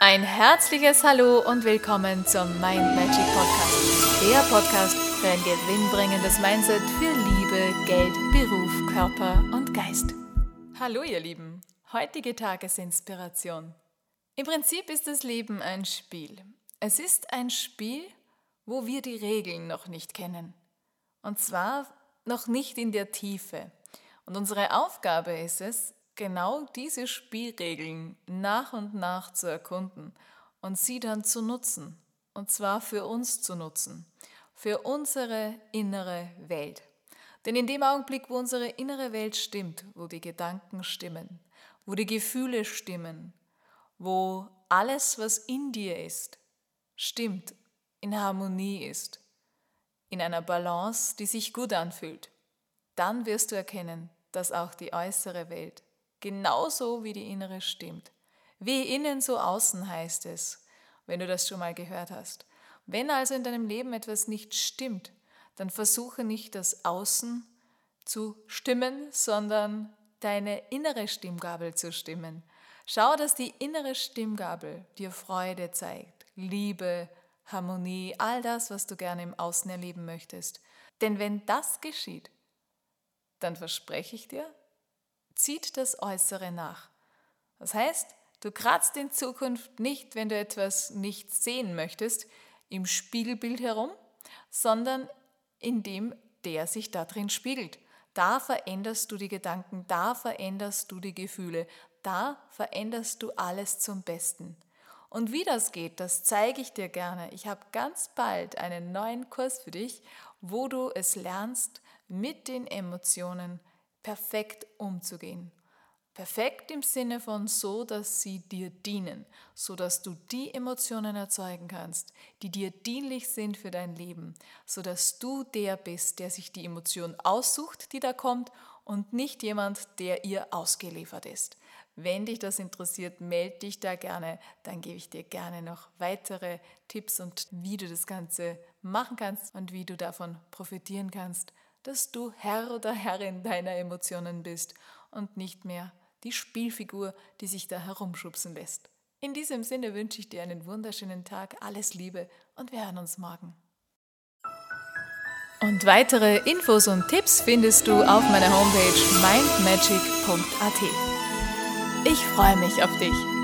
Ein herzliches Hallo und willkommen zum Mind Magic Podcast. Der Podcast für ein gewinnbringendes Mindset für Liebe, Geld, Beruf, Körper und Geist. Hallo ihr Lieben, heutige Tagesinspiration. Im Prinzip ist das Leben ein Spiel. Es ist ein Spiel, wo wir die Regeln noch nicht kennen. Und zwar noch nicht in der Tiefe. Und unsere Aufgabe ist es, genau diese Spielregeln nach und nach zu erkunden und sie dann zu nutzen. Und zwar für uns zu nutzen, für unsere innere Welt. Denn in dem Augenblick, wo unsere innere Welt stimmt, wo die Gedanken stimmen, wo die Gefühle stimmen, wo alles, was in dir ist, stimmt, in Harmonie ist, in einer Balance, die sich gut anfühlt, dann wirst du erkennen, dass auch die äußere Welt genauso wie die innere stimmt. Wie innen, so außen heißt es, wenn du das schon mal gehört hast. Wenn also in deinem Leben etwas nicht stimmt, dann versuche nicht das Außen zu stimmen, sondern deine innere Stimmgabel zu stimmen. Schau, dass die innere Stimmgabel dir Freude zeigt, Liebe, Harmonie, all das, was du gerne im Außen erleben möchtest. Denn wenn das geschieht, dann verspreche ich dir, zieht das Äußere nach. Das heißt, du kratzt in Zukunft nicht, wenn du etwas nicht sehen möchtest, im Spiegelbild herum, sondern indem der sich da drin spiegelt. Da veränderst du die Gedanken, da veränderst du die Gefühle, da veränderst du alles zum Besten. Und wie das geht, das zeige ich dir gerne. Ich habe ganz bald einen neuen Kurs für dich, wo du es lernst, mit den Emotionen perfekt umzugehen. Perfekt im Sinne von so, dass sie dir dienen, so dass du die Emotionen erzeugen kannst, die dir dienlich sind für dein Leben, so dass du der bist, der sich die Emotion aussucht, die da kommt und nicht jemand, der ihr ausgeliefert ist. Wenn dich das interessiert, melde dich da gerne, dann gebe ich dir gerne noch weitere Tipps und wie du das Ganze machen kannst und wie du davon profitieren kannst dass du Herr oder Herrin deiner Emotionen bist und nicht mehr die Spielfigur, die sich da herumschubsen lässt. In diesem Sinne wünsche ich dir einen wunderschönen Tag, alles Liebe und wir hören uns morgen. Und weitere Infos und Tipps findest du auf meiner Homepage mindmagic.at. Ich freue mich auf dich.